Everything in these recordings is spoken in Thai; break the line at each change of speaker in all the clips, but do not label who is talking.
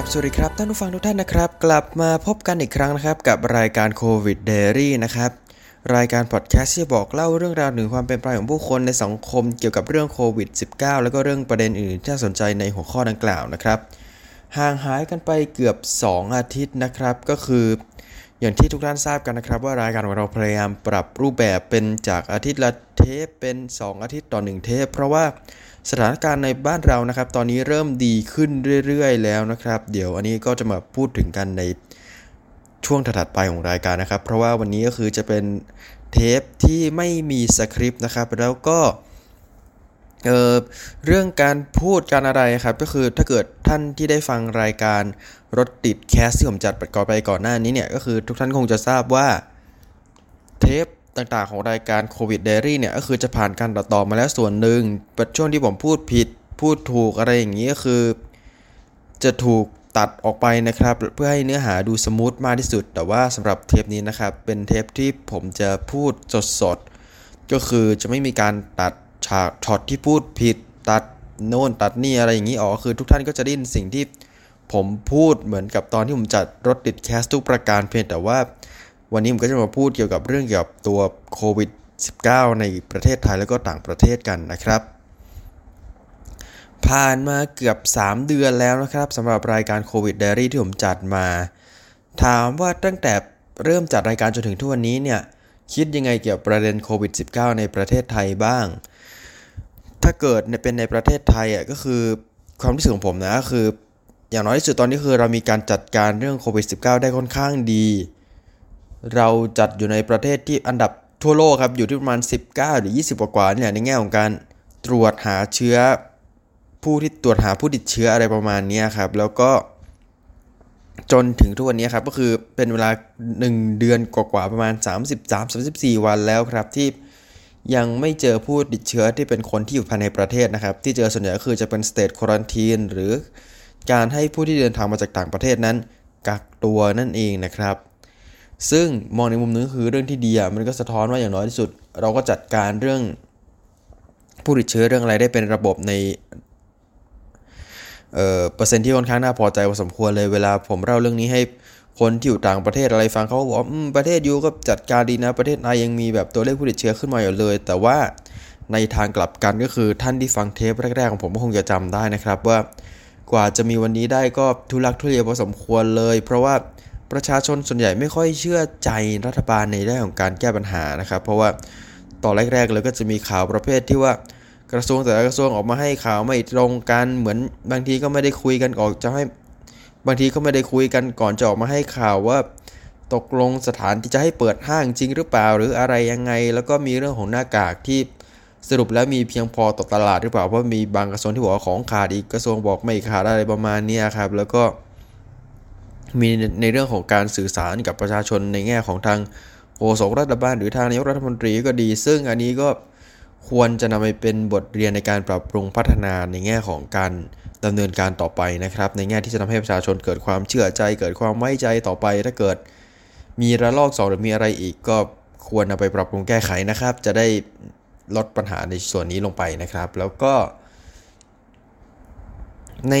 ครับ สวัสดีครับท่านผู้ฟังทุกท่านนะครับ กลับมาพบกันอีกครั้งนะครับ กับรายการโควิดเดลี่นะครับรายการพอดแคสต์ที่บอกเล่าเรื่องราวถึงความเป็นไปของผู้คนในสังคมเกี่ยวกับเรื่องโควิด -19 แล้วก็เรื่องประเด็นอื่นที่น่าสนใจในหัวข้อดังกล่าวนะครับห่างหายกันไปเกือบ 2 อาทิตย์นะครับ ก็คือ อย่างที่ทุกท่านทราบกันนะครับ ว่ารายการของเราพยายามปรับรูปแบบเป็นจากอาทิตย์ละเทปเป็น 2 อาทิตย์ต่อ 1 เทปเพราะว่า สถานการณ์ในบ้านเรานะครับ ตอนนี้เริ่มดีขึ้นเรื่อยๆ แล้วนะครับ เดี๋ยวอันนี้ก็จะมาพูดถึงกันในช่วงถัดๆไปของรายการนะครับ เพราะว่าวันนี้ก็คือจะเป็นเทปที่ไม่มีสคริปต์นะครับ แล้วก็เเรื่องการพูดการอะไรครับ ก็คือถ้าเกิดท่านที่ได้ฟังรายการรถติดแคสที่ผมจัดประกอนไปก่อนหน้านี้เนี่ย ก็คือทุกท่านคงจะทราบว่าเทป ต่างๆ ของรายการ COVID Diary เนี่ยก็คือจะผ่านการตัดต่อมาแล้วส่วนหนึ่งแต่ช่วงที่ผมพูดผิดพูดถูกอะไรอย่างนี้ก็คือ จะถูกตัดออกไปนะครับ เพื่อให้เนื้อหาดู smooth มากที่สุด แต่ว่าสำหรับเทปนี้นะครับ เป็นเทปที่ผมจะพูดสดๆก็คือจะไม่มีการตัดฉากช็อตที่พูดผิด ตัดโน่นตัดนี่อะไรอย่างนี้ออกคือทุกท่านก็จะได้ยินสิ่งที่ผมพูดเหมือนกับตอนที่ผมจัดรถติดแคสทุกประการเพียงแต่ว่า วันนี้ผมก็จะมาพูดเกี่ยวกับเรื่องเกี่ยวกับตัวโควิด -19 ในประเทศไทยแล้วก็ต่างประเทศกันนะครับ ผ่านมาเกือบ 3 เดือนแล้วนะครับสำหรับรายการโควิดเดรี่ที่ผมจัดมา ถามว่าตั้งแต่เริ่มจัดรายการจนถึงทุกวันนี้เนี่ยคิดยังไงเกี่ยวกับประเด็นโควิด -19 ในประเทศไทยบ้าง ถ้าเกิดเป็นในประเทศไทยอะก็คือความรู้สึกของผมนะคือ อย่างน้อยที่สุดตอนนี้คือเรามีการจัดการเรื่องโควิด -19 ได้ค่อนข้างดี เราจัดอยู่ในประเทศที่อันดับทั่วโลกครับอยู่ที่ประมาณ 19 หรือ 20 กว่าเนี่ยในแง่ของการตรวจหาเชื้อผู้ที่ตรวจหาผู้ติดเชื้ออะไรประมาณนี้ครับ แล้วก็จนถึงทุกวันนี้ครับก็คือเป็นเวลา 1 เดือนกว่าๆประมาณ 33-34 วันแล้วครับที่ยังไม่เจอผู้ติดเชื้อที่เป็นคนที่อยู่ภายในประเทศนะครับ ที่เจอส่วนใหญ่ก็คือจะเป็นสเตทควอนตีนหรือการให้ผู้ที่เดินทางมาจากต่างประเทศนั้นกักตัวนั่นเองนะครับ ซึ่งมองในมุมนึงคือเรื่องที่ดีอะมันก็สะท้อนว่าอย่างน้อยที่สุด เราก็จัดการเรื่องผู้ติดเชื้อเรื่องอะไรได้เป็นระบบในเอ่อเปอร์เซ็นต์ที่ค่อนข้างน่าพอใจพอสมควรเลยเวลาผมเล่าเรื่องนี้ให้คนที่อยู่ต่างประเทศอะไรฟังเขาบอกอประเทศยูก็จัดการดีนะ ประเทศไทยยังมีแบบตัวเลขผู้ติดเชื้อขึ้นมาอยู่เลย แต่ว่าในทางกลับกันก็คือท่านที่ฟังเทปแรกๆของผมก็คงจะจำได้นะครับว่ากว่าจะมีวันนี้ได้ก็ทุลักทุเลพอสมควรเลย เพราะว่า ประชาชนส่วนใหญ่ไม่ค่อยเชื่อใจรัฐบาลในเรื่องของการแก้ปัญหานะครับ เพราะว่าตอนแรกๆเลยก็จะมีข่าวประเภทที่ว่ากระทรวงแต่ละกระทรวงออกมาให้ข่าวไม่ตรงกันเหมือนบางทีก็ไม่ได้คุยกันออกจะให้บางทีก็ไม่ได้คุยกันก่อนจะออกมาให้ข่าวว่าตกลงสถานที่จะให้เปิดห้างจริงหรือเปล่า หรืออะไรยังไง แล้วก็มีเรื่องของหน้ากากที่สรุปแล้วมีเพียงพอต่อตลาดหรือเปล่าเพราะมีบางกระทรวงที่บอกว่าของขาดอีกกระทรวงบอกไม่ขาดอะไรประมาณนี้ครับแล้วก็ มีในเรื่องของการสื่อสารกับประชาชนในแง่ของทางโฆษกรัฐบาลหรือทางนายกรัฐมนตรีก็ดี ซึ่งอันนี้ก็ควรจะนำไปเป็นบทเรียนในการปรับปรุงพัฒนาในแง่ของการดำเนินการต่อไปนะครับ ในแง่ที่จะทำให้ประชาชนเกิดความเชื่อใจ เกิดความไว้ใจต่อไป ถ้าเกิด มีระลอกสองหรือมีอะไรอีกก็ควรนำไปปรับปรุงแก้ไขนะครับ จะได้ลดปัญหาในส่วนนี้ลงไปนะครับ แล้วก็ ใน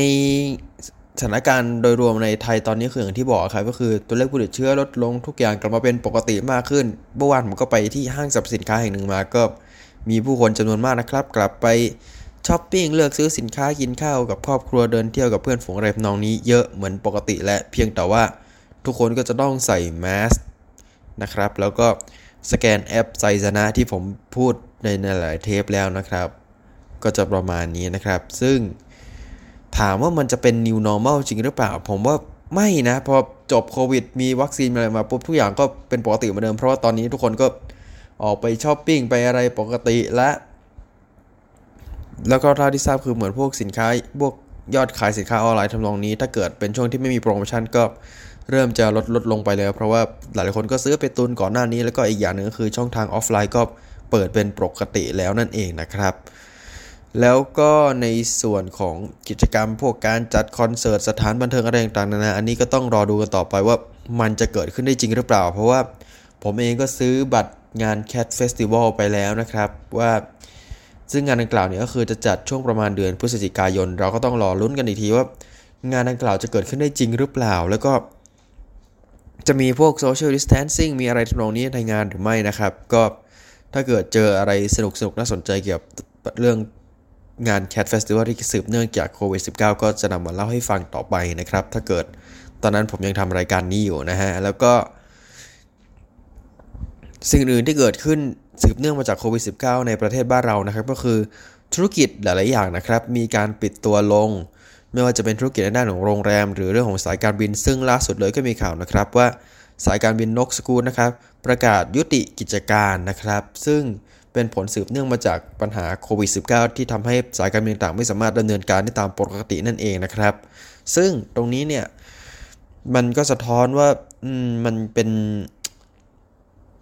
สถานการณ์โดยรวมในไทยตอนนี้คืออย่างที่บอกครับก็คือตัวเลขผู้ติดเชื้อลดลงทุกอย่างกลับมาเป็นปกติมากขึ้นเมื่อวานผมก็ไปที่ห้างสรรพสินค้าแห่งหนึ่งมาก็มีผู้คนจำนวนมากนะครับ กลับไปช้อปปิ้งเลือกซื้อสินค้ากินข้าวกับครอบครัวเดินเที่ยวกับเพื่อนฝูงอะไรนองนี้เยอะเหมือนปกติและเพียงแต่ว่าทุกคนก็จะต้องใส่แมสนะครับ แล้วก็สแกนแอปไทยชนะที่ผมพูดในหลายเทปแล้วนะครับ ก็จะประมาณนี้นะครับ ซึ่ง ถามว่ามันจะเป็น new normal จริงหรือเปล่า ผมว่าไม่นะ พอจบโควิด มีวัคซีนอะไรมาปุ๊บทุกอย่างก็เป็นปกติเหมือนเดิม เพราะว่าตอนนี้ทุกคนก็ออกไปช้อปปิ้งไปอะไรปกติและ แล้วก็เท่าที่ทราบคือเหมือนพวกสินค้าพวกยอดขายสินค้าออนไลน์ทำนองนี้ ถ้าเกิดเป็นช่วงที่ไม่มีโปรโมชั่นก็เริ่มจะลดลดลงไปแล้ว เพราะว่าหลายคนก็ซื้อไปตุนก่อนหน้านี้ แล้วก็อีกอย่างหนึ่งก็คือช่องทางออฟไลน์ก็เปิดเป็นปกติแล้วนั่นเองนะครับ แล้วก็ในส่วนของกิจกรรม พวกการจัดคอนเสิร์ตสถานบันเทิงอะไรต่างๆนานาอันนี้ก็ต้องรอดูกันต่อไปว่ามันจะเกิดขึ้นได้จริงหรือเปล่า เพราะว่าผมเองก็ซื้อบัตรงาน Cat Festival ไปแล้วนะครับ ว่าซึ่งงานดังกล่าวเนี่ยก็คือจะจัดช่วงประมาณเดือนพฤศจิกายน เราก็ต้องรอลุ้นกันอีกทีว่า งานดังกล่าวจะเกิดขึ้นได้จริงหรือเปล่า แล้วก็จะมีพวก social distancing มีอะไรทำนองนี้ในงานหรือไม่นะครับ ก็ถ้าเกิดเจออะไรสนุกสนุกน่าสนใจเกี่ยวกับเรื่อง งาน Cat Festival ที่สืบเนื่องจากโควิด -19 ก็จะนำมาเล่าให้ฟังต่อไปนะครับ ถ้าเกิดตอนนั้นผมยังทำรายการนี้อยู่นะฮะ แล้วก็สิ่งอื่นที่เกิดขึ้นสืบเนื่องมาจากโควิด -19 ในประเทศบ้านเรานะครับ ก็คือธุรกิจหลาย ๆ อย่างนะครับ มีการปิดตัวลง ไม่ว่าจะเป็นธุรกิจในด้านของโรงแรม หรือเรื่องของสายการบิน ซึ่งล่าสุดเลยก็มีข่าวนะครับว่าสายการบินนกสกูลนะครับ ประกาศยุติกิจการนะครับ ซึ่ง เป็นผลสืบเนื่องมาจากปัญหาโควิด -19 ที่ทำให้สายการบินต่างไม่สามารถดำเนินการได้ตามปกตินั่นเองนะครับ ซึ่งตรงนี้เนี่ยมันก็สะท้อนว่ามันเป็น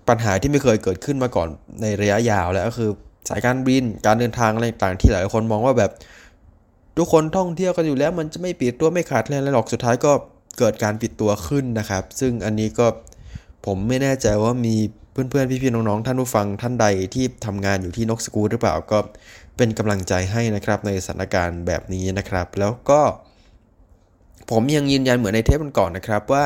ปัญหาที่ไม่เคยเกิดขึ้นมาก่อนในระยะยาวแล้วก็คือสายการบินการเดินทางอะไรต่างที่หลายคนมองว่าแบบ ทุกคนท่องเที่ยวกันอยู่แล้ว มันจะไม่ปิดตัวไม่ขาดแคลนอะไรหรอกสุดท้ายก็เกิดการปิดตัวขึ้นนะครับ ซึ่งอันนี้ก็ผมไม่แน่ใจว่ามี เพื่อนๆ พี่ๆ น้องๆ ท่านผู้ฟังท่านใดที่ทำงานอยู่ที่นกสกูหรือเปล่าก็เป็นกำลังใจให้นะครับในสถานการณ์แบบนี้นะครับ แล้วก็ ผมยังยืนยันเหมือนในเทปก่อนนะครับว่า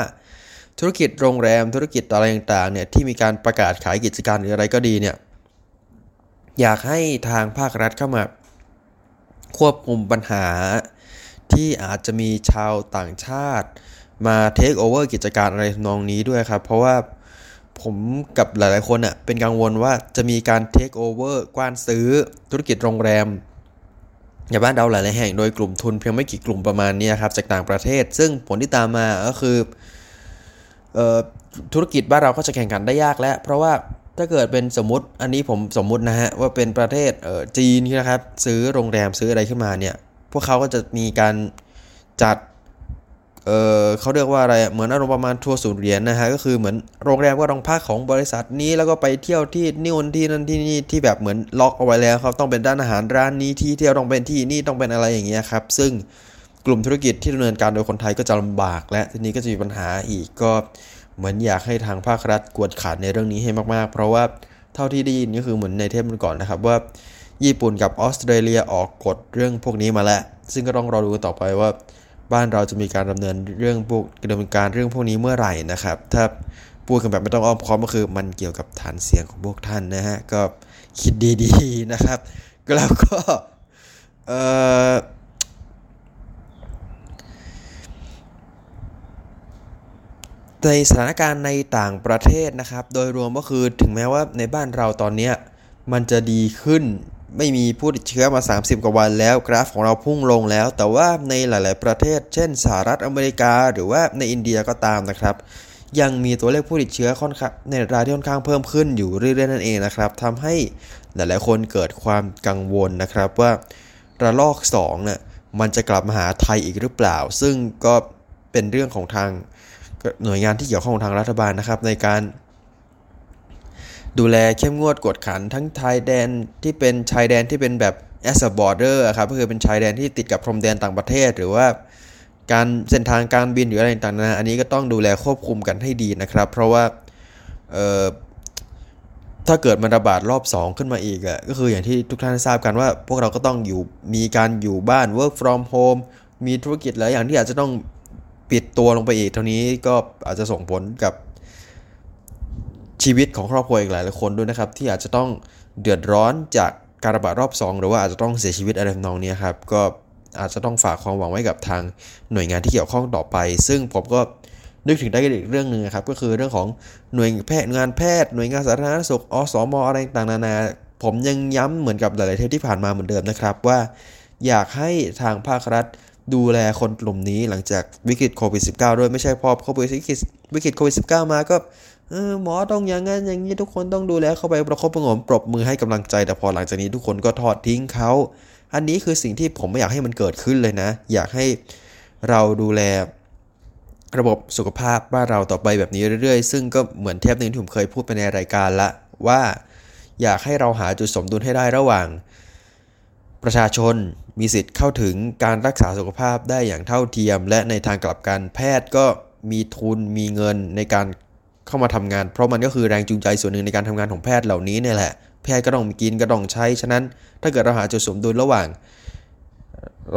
ธุรกิจโรงแรมธุรกิจอะไรต่างๆเนี่ยที่มีการประกาศขายกิจการหรืออะไรก็ดีเนี่ยอยากให้ทางภาครัฐเข้ามาควบคุมปัญหา ที่อาจจะมีชาวต่างชาติ มาเทคโอเวอร์กิจการอะไรทำนองนี้ด้วยครับ เพราะว่า ผมกับหลายๆคนอะเป็นกังวลว่าจะมีการเทคโอเวอร์กว้านซื้อธุรกิจโรงแรมอย่าบ้านเราหลายๆแห่งโดยกลุ่มทุนเพียงไม่กี่กลุ่มประมาณนี้ครับจากต่างประเทศ ซึ่งผลที่ตามมาก็คือธุรกิจบ้านเราก็จะแข่งขันได้ยากแล้ว เพราะว่าถ้าเกิดเป็นสมมติอันนี้ผมสมมุตินะฮะว่าเป็นประเทศจีนนะครับซื้อโรงแรมซื้ออะไรขึ้นมาเนี่ยพวกเขาก็จะมีการจัด เออเขาเรียกว่าอะไรเหมือนอารมณ์ประมาณทัวร์ศูนย์เหรียญนะฮะก็คือเหมือนโรงแรมก็ต้องพักของบริษัทนี้แล้วก็ไปเที่ยวที่นี่นที่นั่นที่นี่ที่แบบเหมือนล็อกเอาไว้แล้วครับต้องเป็นด้านอาหารร้านนี้ที่เที่ยวต้องเป็นที่นี่ต้องเป็นอะไรอย่างเงี้ยครับซึ่งกลุ่มธุรกิจที่ดำเนินการโดยคนไทยก็จะลำบาก และทีนี้ก็จะมีปัญหาอีกก็เหมือนอยากให้ทางภาครัฐกวดขันในเรื่องนี้ให้มากๆ เพราะว่าเท่าที่ได้ยินก็คือเหมือนในเทปก่อนนะครับว่าญี่ปุ่นกับออสเตรเลียออกกฎเรื่องพวกนี้มาแล้ว ซึ่งก็ต้องรอดูต่อไปว่า บ้านเราจะมีการดำเนินเรื่องพวกดำเนินการเรื่องพวกนี้เมื่อไหร่นะครับ ถ้าพูดกันแบบไม่ต้องอ้อมค้อมก็คือ มันเกี่ยวกับฐานเสียงของพวกท่านนะฮะก็คิดดีๆนะครับแล้วก็เอ่อในสถานการณ์ในต่างประเทศนะครับ โดยรวมก็คือถึงแม้ว่าในบ้านเราตอนนี้มันจะดีขึ้น ไม่มีผู้ติดเชื้อมา 30 กว่าวันแล้วกราฟของเราพุ่งลงแล้ว แต่ว่าในหลาย ๆ ประเทศ เช่นสหรัฐอเมริกา หรือว่าในอินเดียก็ตามนะครับ ยังมีตัวเลขผู้ติดเชื้อค่อนข้างในรายที่ค่อนข้างเพิ่มขึ้นอยู่เรื่อย ๆ นั่นเองนะครับทำให้หลาย ๆ คนเกิดความกังวลนะครับว่าระลอก2เนี่ยมันจะกลับมาหาไทยอีกหรือเปล่า ซึ่งก็เป็นเรื่องของทางหน่วยงานที่เกี่ยวข้องทางรัฐบาลนะครับ ในการ ดูแลเข้มงวดกวดขันทั้งชายแดนที่เป็นชายแดนที่เป็นแบบ as a border ครับก็คือเป็นชายแดนที่ติดกับพรมแดนต่างประเทศ หรือว่าการเส้นทางการบินหรืออะไรต่างๆนะอันนี้ก็ต้องดูแลควบคุมกันให้ดีนะครับ เพราะว่าถ้าเกิดมันระบาดรอบ 2 ขึ้นมาอีกอะก็คืออย่างที่ทุกท่านทราบกันว่า พวกเราก็ต้องอยู่มีการอยู่บ้าน work from home มีธุรกิจหลายอย่างที่อาจจะต้องปิดตัวลงไปอีก เท่านี้ก็อาจจะส่งผลกับ ชีวิตของครอบครัวอีกหลายหลายคนด้วยนะครับ ที่อาจจะต้องเดือดร้อนจากการระบาดรอบ 2 หรือว่าอาจจะต้องเสียชีวิตอะไรนองนี้ครับก็อาจจะต้องฝากความหวังไว้กับทางหน่วยงานที่เกี่ยวข้องต่อไป ซึ่งผมก็นึกถึงได้อีกเรื่องหนึ่งครับก็คือเรื่องของหน่วยแพทย์งานแพทย์หน่วยงานสาธารณสุขอสมอะไรต่างๆนานาผมยังย้ำเหมือนกับหลายๆเทปที่ผ่านมาเหมือนเดิมนะครับว่า อยากให้ทางภาครัฐดูแลคนกลุ่มนี้หลังจากวิกฤตโควิด -19 ด้วยไม่ใช่พอโควิดวิกฤตโควิด -19 มาก็ เออหมอต้องอย่างนั้นอย่างนี้ทุกคนต้องดูแลเข้าไปประคบประงมปรบมือให้กำลังใจ แต่พอหลังจากนี้ทุกคนก็ทอดทิ้งเขาอันนี้คือสิ่งที่ผมไม่อยากให้มันเกิดขึ้นเลยนะ อยากให้เราดูแลระบบสุขภาพบ้านเราต่อไปแบบนี้เรื่อยๆ ซึ่งก็เหมือนเทปหนึ่งที่ผมเคยพูดไปในรายการละว่าอยากให้เราหาจุดสมดุลให้ได้ระหว่าง ประชาชนมีสิทธิ์เข้าถึงการรักษาสุขภาพได้อย่างเท่าเทียม และในทางกลับกันแพทย์ก็มีทุนมีเงินในการ เข้ามาทำงาน เพราะมันก็คือแรงจูงใจส่วนหนึ่งในการทำงานของแพทย์เหล่านี้เนี่ยแหละ แพทย์ก็ต้องกินก็ต้องใช้ ฉะนั้น ถ้าเกิดเราหาจุดสมดุลระหว่าง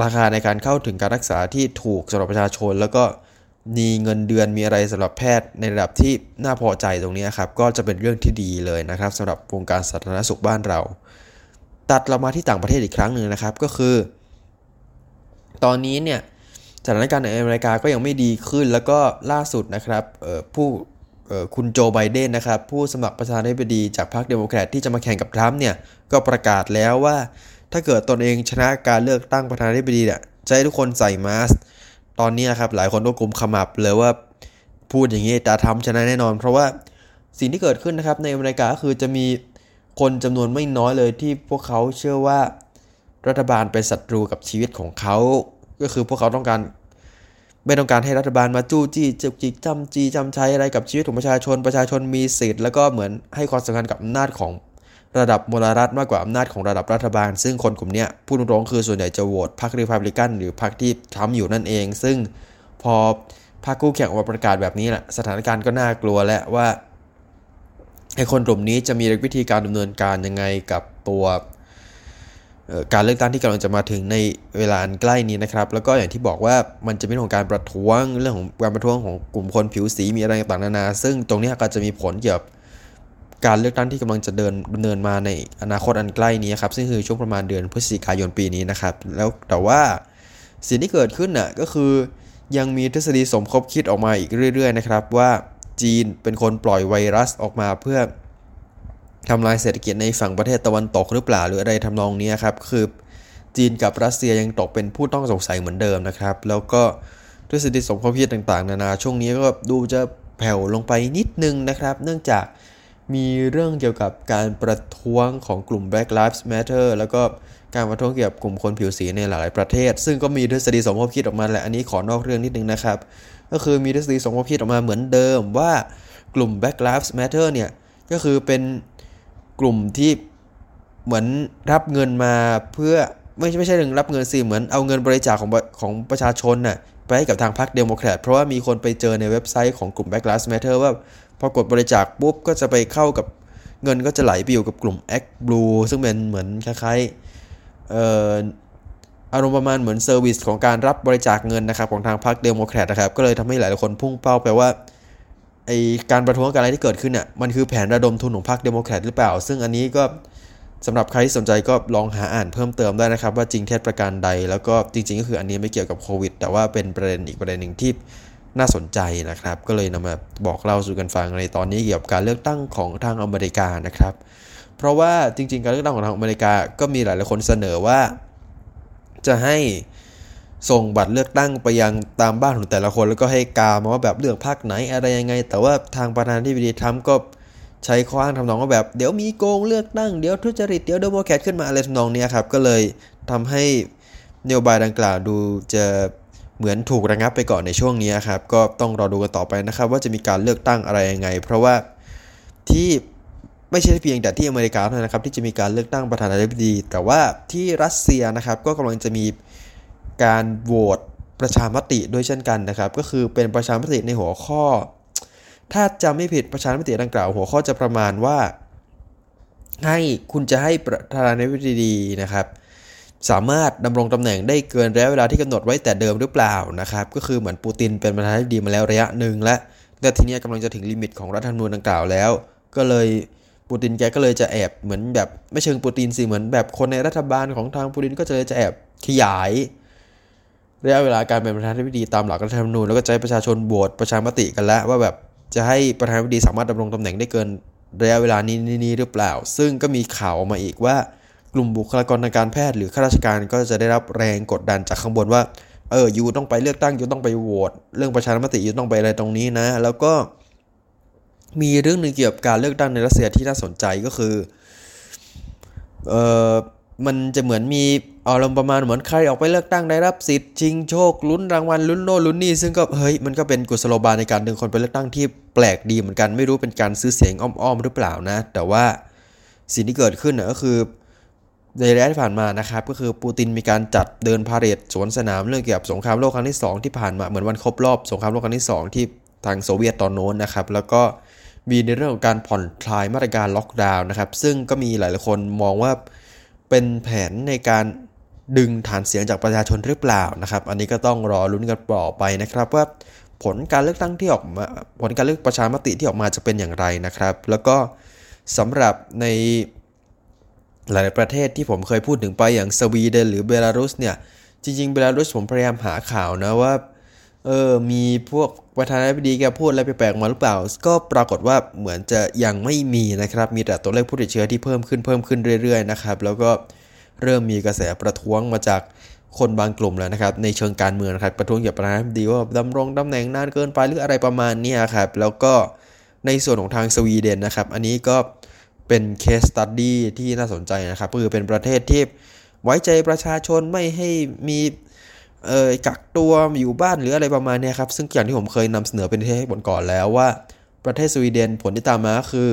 ราคาในการเข้าถึงการรักษาที่ถูกสำหรับประชาชน แล้วก็มีเงินเดือนมีอะไรสำหรับแพทย์ในระดับที่น่าพอใจตรงนี้ครับก็จะเป็นเรื่องที่ดีเลยนะครับสำหรับวงการสาธารณสุขบ้านเรา ตัดเรามาที่ต่างประเทศอีกครั้งหนึ่งนะครับก็คือ ตอนนี้เนี่ยสถานการณ์ในอเมริกาก็ยังไม่ดีขึ้นแล้วก็ล่าสุดนะครับผู้ คุณโจไบเดนนะครับ ผู้สมัครประธานาธิบดีจากพรรคเดโมแครตที่จะมาแข่งกับทรัมป์เนี่ยก็ประกาศแล้วว่า ถ้าเกิดตนเองชนะการเลือกตั้งประธานาธิบดีเนี่ยจะให้ทุกคนใส่มาสก์ตอนนี้ครับหลายคนก็กุมขมับเลยว่าพูดอย่างนี้จะทำชนะแน่นอน เพราะว่าสิ่งที่เกิดขึ้นนะครับในอเมริกาก็คือจะมีคนจำนวนไม่น้อยเลยที่พวกเขาเชื่อว่ารัฐบาลเป็นศัตรูกับชีวิตของเขา ก็คือพวกเขาต้องการ ไม่ต้องการให้รัฐบาลมาจู้จี้จุกจิกจำจีจำใช้อะไรกับชีวิตของประชาชน ประชาชนมีสิทธิ์แล้วก็เหมือนให้ความสำคัญกับอำนาจของระดับมลรัฐมากกว่าอำนาจของระดับรัฐบาล ซึ่งคนกลุ่มนี้พูดตรงๆคือส่วนใหญ่จะโหวตพรรครีพับลิกันหรือพรรคที่ทำอยู่นั่นเอง ซึ่งพอพรรคคู่แข่งออกมาประกาศแบบนี้แหละสถานการณ์ก็น่ากลัวแล้วว่าไอ้คนกลุ่มนี้จะมีวิธีการดำเนินการยังไงกับตัว การเลือกตั้งที่กำลังจะมาถึงในเวลาอันใกล้นี้นะครับ แล้วก็อย่างที่บอกว่ามันจะเป็นของการประท้วงเรื่องของการประท้วงของกลุ่มคนผิวสีมีอะไรต่างๆนานา ซึ่งตรงนี้ก็จะมีผลเกี่ยวกับการเลือกตั้งที่กำลังจะเดินดำเนินมาในอนาคตอันใกล้นี้ครับซึ่งคือช่วงประมาณเดือนพฤศจิกายนปีนี้นะครับแล้วแต่ว่าสิ่งที่เกิดขึ้นน่ะก็คือยังมีทฤษฎีสมคบคิดออกมาอีกเรื่อย ๆ นะครับ ว่าจีนเป็นคนปล่อยไวรัสออกมาเพื่อ ทำลายเศรษฐกิจในฝั่งประเทศตะวันตกหรือเปล่าหรืออะไรทำนองนี้ครับคือจีนกับรัสเซียยังตกเป็นผู้ต้องสงสัยเหมือนเดิมนะครับ แล้วก็ทฤษฎีสมคบคิดต่างๆ นานาช่วงนี้ก็ดูจะแผ่วลงไปนิดนึงนะครับ เนื่องจากมีเรื่องเกี่ยวกับการประท้วงของกลุ่ม Black Lives Matter แล้วก็การประท้วงเกี่ยวกับกลุ่มคนผิวสีในหลายประเทศ ซึ่งก็มีทฤษฎีสมคบคิดออกมาแหละอันนี้ขอนอกเรื่องนิดนึงนะครับ ก็คือมีทฤษฎีสมคบคิดออกมาเหมือนเดิมว่ากลุ่ม Black Lives Matter เนี่ยก็คือเป็น กลุ่มที่เหมือนรับเงินมาเพื่อไม่ใช่ไม่ใช่ถึงรับเงินสิเหมือนเอาเงินบริจาคของของประชาชนน่ะไปให้กับทางพรรคเดโมแครตเพราะว่ามีคนไปเจอในเว็บไซต์ของกลุ่ม Black Lives Matter ว่าพอกดบริจาคปุ๊บก็จะไปเข้ากับเงินก็จะไหลไปอยู่กับกลุ่ม Act Blue ซึ่งเป็นเหมือนคล้ายๆเอ่ออารมณ์ประมาณเหมือน service ของการรับบริจาคเงินนะครับของทางพรรคเดโมแครตนะครับก็เลยทำให้หลายๆคนพุ่งเป้าไปว่า ไอการประท้วงการอะไรที่เกิดขึ้นอะมันคือแผนระดมทุนของพรรคเดโมแครตหรือเปล่า ซึ่งอันนี้ก็สำหรับใครที่สนใจก็ลองหาอ่านเพิ่มเติมได้นะครับ ว่าจริงเท็จประการใด แล้วก็จริง ๆ ก็คืออันนี้ไม่เกี่ยวกับโควิด แต่ว่าเป็นประเด็นอีกประเด็นหนึ่งที่น่าสนใจนะครับ ก็เลยนำมาบอกเล่าสู่กันฟังในตอนนี้เกี่ยวกับการเลือกตั้งของทางอเมริกานะครับ เพราะว่าจริง ๆ การเลือกตั้งของทางอเมริกาก็มีหลายๆคนเสนอว่า จะให้ ส่งบัตรเลือกตั้งไปยังตามบ้านของแต่ละคน แล้วก็ให้กามาว่าแบบเลือกพรรคไหนอะไรยังไง แต่ว่าทางประธานาธิบดีทรัมป์ก็ใช้ข้ออ้างทำนองว่าแบบเดี๋ยวมีโกงเลือกตั้งเดี๋ยวทุจริตเดี๋ยวเดโมแครตขึ้นมาอะไรทำนองนี้ครับก็เลยทำให้นโยบายดังกล่าวดูจะเหมือนถูกระงับไปก่อนในช่วงนี้ครับก็ต้องรอดูกันต่อไปนะครับ ว่าจะมีการเลือกตั้งอะไรยังไง เพราะว่าที่ไม่ใช่เพียงแต่ที่อเมริกาเท่านั้นนะครับที่จะมีการเลือกตั้งประธานาธิบดี แต่ว่าที่รัสเซียนะครับก็กำลังจะมี การโหวตประชามติด้วยเช่นกันนะครับ ก็คือเป็นประชามติในหัวข้อ ถ้าจะไม่ผิดประชามติดังกล่าว หัวข้อจะประมาณว่า ให้คุณจะให้ประธานาธิบดีนะครับ สามารถดำรงตำแหน่งได้เกินระยะเวลาที่กำหนดไว้แต่เดิมหรือเปล่านะครับ ก็คือเหมือนปูตินเป็นประธานาธิบดีมาแล้วระยะหนึ่งและแต่ทีนี้กำลังจะถึงลิมิตของรัฐธรรมนูญดังกล่าวแล้ว ก็เลยปูตินแกก็เลยจะแอบเหมือนแบบไม่เชิงปูตินสิเหมือนแบบคนในรัฐบาลของทางปูตินก็จะจะแอบขยาย ระยะเวลาการเป็นประธานาธิบดีตามหลักรัฐธรรมนูญแล้วก็ใจประชาชนโหวตประชามติกันแล้วว่าแบบจะให้ประธานาธิบดีสามารถดำรงตำแหน่งได้เกินระยะเวลานี้นี้หรือเปล่า ซึ่งก็มีข่าวออกมาอีกว่ากลุ่มบุคลากรทางการแพทย์หรือข้าราชการก็จะได้รับแรงกดดันจากข้างบนว่าเออยูต้องไปเลือกตั้งยูต้องไปโหวตเรื่องประชามติยูต้องไปอะไรตรงนี้นะ แล้วก็มีเรื่องหนึ่งเกี่ยวกับการเลือกตั้งในรัสเซียที่น่าสนใจก็คือเออมันจะเหมือนมี อารมณ์ประมาณเหมือนใครออกไปเลือกตั้งได้รับสิทธิ์ชิงโชคลุ้นรางวัลลุ้นโน่ลุ้นนี่ซึ่งก็เฮ้ยมันก็เป็นกุศโลบายในการดึงคนไปเลือกตั้งที่แปลกดีเหมือนกันไม่รู้เป็นการซื้อเสียงอ้อมๆหรือเปล่านะ แต่ว่าสิ่งที่เกิดขึ้นก็คือในระยะที่ผ่านมานะครับก็คือปูตินมีการจัดเดินพาเหรดสวนสนามเรื่องเกี่ยวกับสงครามโลกครั้งที่ 2 ที่ผ่านมาเหมือนวันครบรอบสงครามโลกครั้งที่ 2 ที่ทางโซเวียตตอนโน้นนะครับแล้วก็มีในเรื่องของการผ่อนคลายมาตรการล็อกดาวน์นะครับซึ่งก็มีหลายๆคนมองว่าเป็นแผนในการ ดึงฐานเสียงจากประชาชนหรือเปล่านะครับ อันนี้ก็ต้องรอลุ้นกันต่อไปนะครับว่าผลการเลือกตั้งที่ออกมาผลการเลือกประชามติที่ออกมาจะเป็นอย่างไรนะครับ แล้วก็สำหรับในหลายประเทศที่ผมเคยพูดถึงไปอย่างสวีเดนหรือเบลารุสเนี่ยจริงๆเบลารุสผมพยายามหาข่าวนะว่าเออมีพวกประธานาธิบดีแกพูดอะไรแปลกๆมาหรือเปล่า ก็ปรากฏว่าเหมือนจะยังไม่มีนะครับ มีแต่ตัวเลขผู้ติดเชื้อที่เพิ่มขึ้นเพิ่มขึ้นเรื่อยๆนะครับ แล้วก็ เริ่มมีกระแสประท้วงมาจากคนบางกลุ่มแล้วนะครับในเชิงการเมืองนะครับประท้วงเกี่ยวกับประธานาธิบดีว่าดำรงตำแหน่งนานเกินไปหรืออะไรประมาณนี้ครับแล้วก็ในส่วนของทางสวีเดนนะครับ อันนี้ก็เป็นเคสตัดดี้ที่น่าสนใจนะครับก็คือเป็นประเทศที่ไว้ใจประชาชนไม่ให้มีเออกักตัวอยู่บ้านหรืออะไรประมาณนี้ครับซึ่งอย่างที่ผมเคยนำเสนอเป็นเทปบนก่อนแล้วว่า ประเทศสวีเดนผลที่ตามมาคือ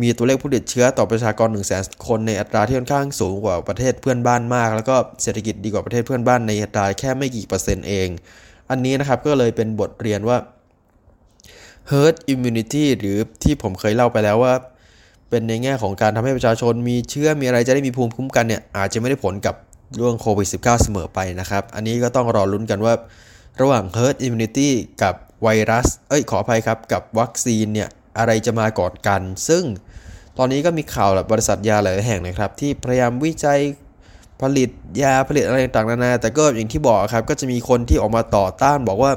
มีตัวเลขผู้ติดเชื้อต่อประชากร1 0 0 0 0แคนในอัตราที่ค่อนข้างสูงกว่าประเทศเพื่อนบ้านมาก แล้วก็เศรษฐกิจดีกว่าประเทศเพื่อนบ้านในอัตราแค่ไม่กี่เปอร์เซ็นต์เอง อันนี้นะครับก็เลยเป็นบทเรียนว่า herd immunity หรือที่ผมเคยเล่าไปแล้วว่า เป็นในแง่ของการทำให้ประชาชนมีเชื้อมีอะไรจะได้มีภูมิคุ้มกันเนี่ยอาจจะไม่ได้ผลกับเรื่องโควิด -19 เสมอไปนะครับ อันนี้ก็ต้องรอลุ้นกันว่า ระหว่าง herd immunity กับไวรัส เอ้ยขออภัยครับ กับวัคซีนเนี่ยอะไรจะมาก่อนกัน ซึ่ง ตอนนี้ก็มีข่าวแบบบริษัทยาหลายแห่งนะครับ ที่พยายามวิจัยผลิตยาผลิตอะไรต่างๆนานา แต่ก็อย่างที่บอกครับ ก็จะมีคนที่ออกมาต่อต้านบอกว่า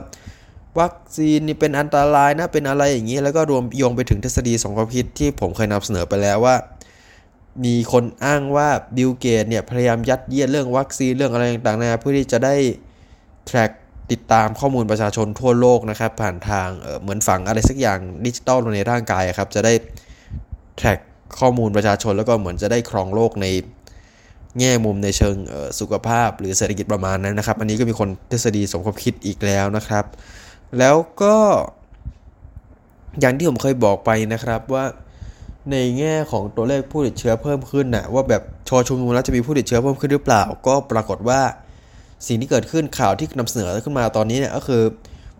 วัคซีนนี่เป็นอันตรายนะเป็นอะไรอย่างนี้ แล้วก็รวมโยงไปถึงทฤษฎีสองครามพิษที่ผมเคยนำเสนอไปแล้วว่า มีคนอ้างว่าบิลเกตส์เนี่ยพยายามยัดเยียดเรื่องวัคซีนเรื่องอะไรต่างๆนะเพื่อที่จะได้ track ติดตามข้อมูลประชาชนทั่วโลกนะครับ ผ่านทางเหมือนฝังอะไรสักอย่างดิจิตอลลงในร่างกายครับ จะได้ track ข้อมูลประชาชนแล้วก็เหมือนจะได้ครองโลกในแง่มุมในเชิงสุขภาพหรือเศรษฐกิจประมาณนั้นนะครับ อันนี้ก็มีคนทฤษฎีสมคบคิดอีกแล้วนะครับ แล้วก็อย่างที่ผมเคยบอกไปนะครับว่าในแง่ของตัวเลขผู้ติดเชื้อเพิ่มขึ้นนะว่าแบบชอชุมนุมแล้วจะมีผู้ติดเชื้อเพิ่มขึ้นหรือเปล่า ก็ปรากฏว่าสิ่งที่เกิดขึ้นข่าวที่นำเสนอขึ้นมาตอนนี้เนี่ยก็คือ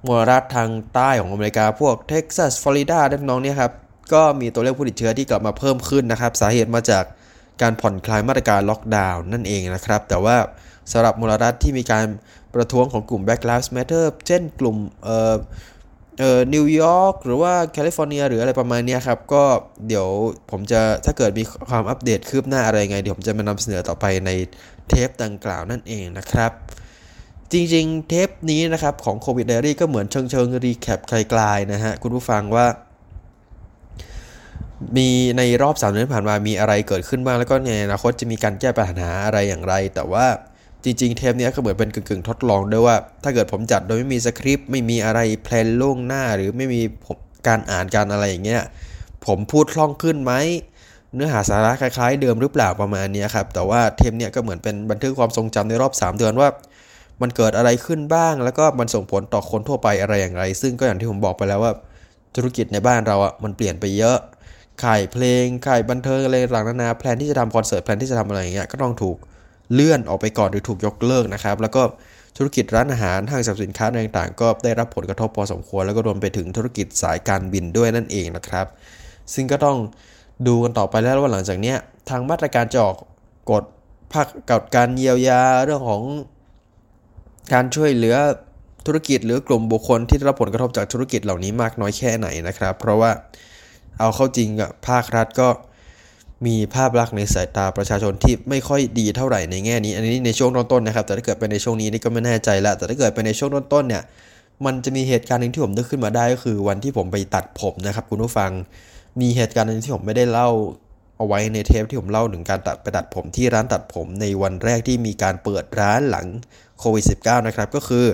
มลรัฐทางใต้ของอเมริกาพวกเท็กซัสฟลอริดาน้องเนี่ยครับ ก็มีตัวเลขผู้ติดเชื้อที่กลับมาเพิ่มขึ้นนะครับ สาเหตุมาจากการผ่อนคลายมาตรการล็อกดาวน์นั่นเองนะครับ แต่ว่าสำหรับมลรัฐที่มีการประท้วงของกลุ่ม Black Lives Matter เช่นกลุ่มเอ่อเอ่อนิวยอร์กหรือว่าแคลิฟอร์เนียหรืออะไรประมาณนี้ครับ ก็เดี๋ยวผมจะถ้าเกิดมีความอัปเดตคืบหน้าอะไรไง เดี๋ยวผมจะมานำเสนอต่อไปในเทปดังกล่าวนั่นเองนะครับ จริงๆ เทปนี้นะครับของ COVID Diary ก็เหมือนเชิงเชิง recap คล้ายๆนะฮะ คุณผู้ฟังว่า มีในรอบสามเดือนผ่านมามีอะไรเกิดขึ้นบ้างแล้วก็ในอนาคตจะมีการแก้ปัญหาอะไรอย่างไร แต่ว่าจริง ๆ เทปนี้ก็เหมือนเป็นกึ่งๆ ทดลองด้วยว่า ถ้าเกิดผมจัดโดยไม่มีสคริปต์ไม่มีอะไร plan ล่วงหน้า หรือไม่มีการอ่านการอะไรอย่างเงี้ยผมพูดคล่องขึ้นไหมเนื้อหาสาระคล้ายๆ เดิมหรือเปล่าประมาณนี้ครับแต่ว่าเทปเนี้ยก็เหมือนเป็นบันทึกความทรงจำในรอบ 3 เดือนว่า มันเกิดอะไรขึ้นบ้าง แล้วก็มันส่งผลต่อคนทั่วไปอะไรอย่างไร ซึ่งก็อย่างที่ผมบอกไปแล้วว่า ธุรกิจในบ้านเราอะมันเปลี่ยนไปเยอะ ขายเพลงขายบันเทิงอะไรต่างๆนานา plan ที่จะทำคอนเสิร์ต plan ที่จะทำอะไรอย่างเงี้ยก็ต้องถูกเลื่อนออกไปก่อนหรือถูกยกเลิกนะครับ แล้วก็ธุรกิจร้านอาหารห้างสรรพสินค้าต่างๆ ก็ได้รับผลกระทบพอสมควร แล้วก็รวมไปถึงธุรกิจสายการบินด้วยนั่นเองนะครับ ซึ่งก็ต้องดูกันต่อไปแล้วว่าหลังจากเนี้ยทางมาตรการจะออกกฎภาคกับการเยียวยาเรื่องของการช่วยเหลือธุรกิจหรือกลุ่มบุคคลที่ได้รับผลกระทบจากธุรกิจเหล่านี้มากน้อยแค่ไหนนะครับ เพราะว่า เอาเข้าจริงอะภาครัฐก็มีภาพลักษณ์ในสายตาประชาชนที่ไม่ค่อยดีเท่าไหร่ในแง่นี้ อันนี้ในช่วงต้นๆนะครับ แต่ถ้าเกิดเป็นในช่วงนี้นี่ก็ไม่แน่ใจละแต่ถ้าเกิดเป็นในช่วงต้นๆเนี่ย มันจะมีเหตุการณ์หนึ่งที่ผมนึกขึ้นมาได้ก็คือวันที่ผมไปตัดผมนะครับคุณผู้ฟัง มีเหตุการณ์หนึ่งที่ผมไม่ได้เล่าเอาไว้ในเทปที่ผมเล่าถึงการตัดไปตัดผมที่ร้านตัดผมในวันแรกที่มีการเปิดร้านหลังโควิด -19 นะครับ ก็คือ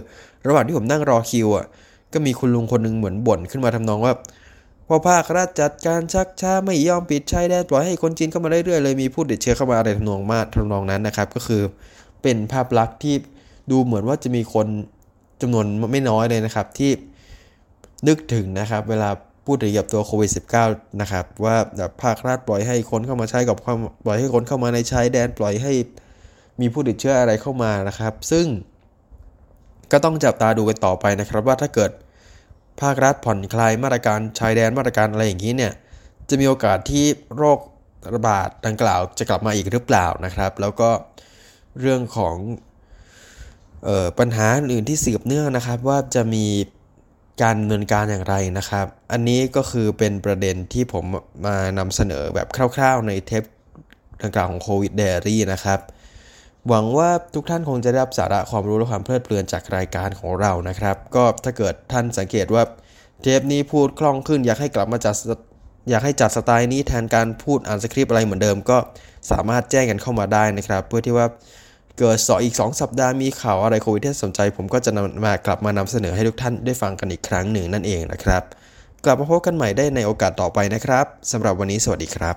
ระหว่างที่ผมนั่งรอคิวอะ ก็มีคุณลุงคนนึงเหมือนบ่นขึ้นมาทำนองว่า พอภาครัฐจัดการชักช้าไม่ยอมปิดชายแดนปล่อยให้คนจีนเข้ามาเรื่อยๆเลยมีผู้ติดเชื้อเข้ามาอะไรทำนองมากทำนองนั้นนะครับ ก็คือเป็นภาพลักษณ์ที่ดูเหมือนว่าจะมีคนจำนวนไม่น้อยเลยนะครับที่นึกถึงนะครับ เวลาพูดถึงเกี่ยวกับตัวโควิด -19 นะครับว่าแบบภาครัฐปล่อยให้คนเข้ามาใช้กับความปล่อยให้คนเข้ามาในชายแดนปล่อยให้มีผู้ติดเชื้ออะไรเข้ามานะครับ ซึ่งก็ต้องจับตาดูกันต่อไปนะครับ ว่าถ้าเกิด ภาครัฐผ่อนคลายมาตรการชายแดนมาตรการอะไรอย่างนี้เนี่ยจะมีโอกาสที่โรคระบาดดังกล่าวจะกลับมาอีกหรือเปล่านะครับ แล้วก็เรื่องของออปัญหาอื่นที่สืบเนื่องนะครับ ว่าจะมีการดำเนินการอย่างไรนะครับ อันนี้ก็คือเป็นประเด็นที่ผมมานำเสนอแบบคร่าวๆในเทปดังกล่าวของโควิดเดรี่นะครับ หวังว่าทุกท่านคงจะได้รับสาระความรู้และความเพลิดเพลินจากรายการของเรานะครับ ก็ถ้าเกิดท่านสังเกตว่าเทปนี้พูดคล่องขึ้น อยากให้กลับมาจัดอยากให้จัดสไตล์นี้แทนการพูดอ่านสคริปต์อะไรเหมือนเดิม ก็สามารถแจ้งกันเข้ามาได้นะครับ เพื่อที่ว่าเกิดสออีก 2 สัปดาห์มีข่าวอะไรโควิดที่สนใจ ผมก็จะนำมากลับมานำเสนอให้ทุกท่านได้ฟังกันอีกครั้งหนึ่งนั่นเองนะครับ กลับมาพบกันใหม่ได้ในโอกาสต่อไปนะครับสำหรับวันนี้สวัสดีครับ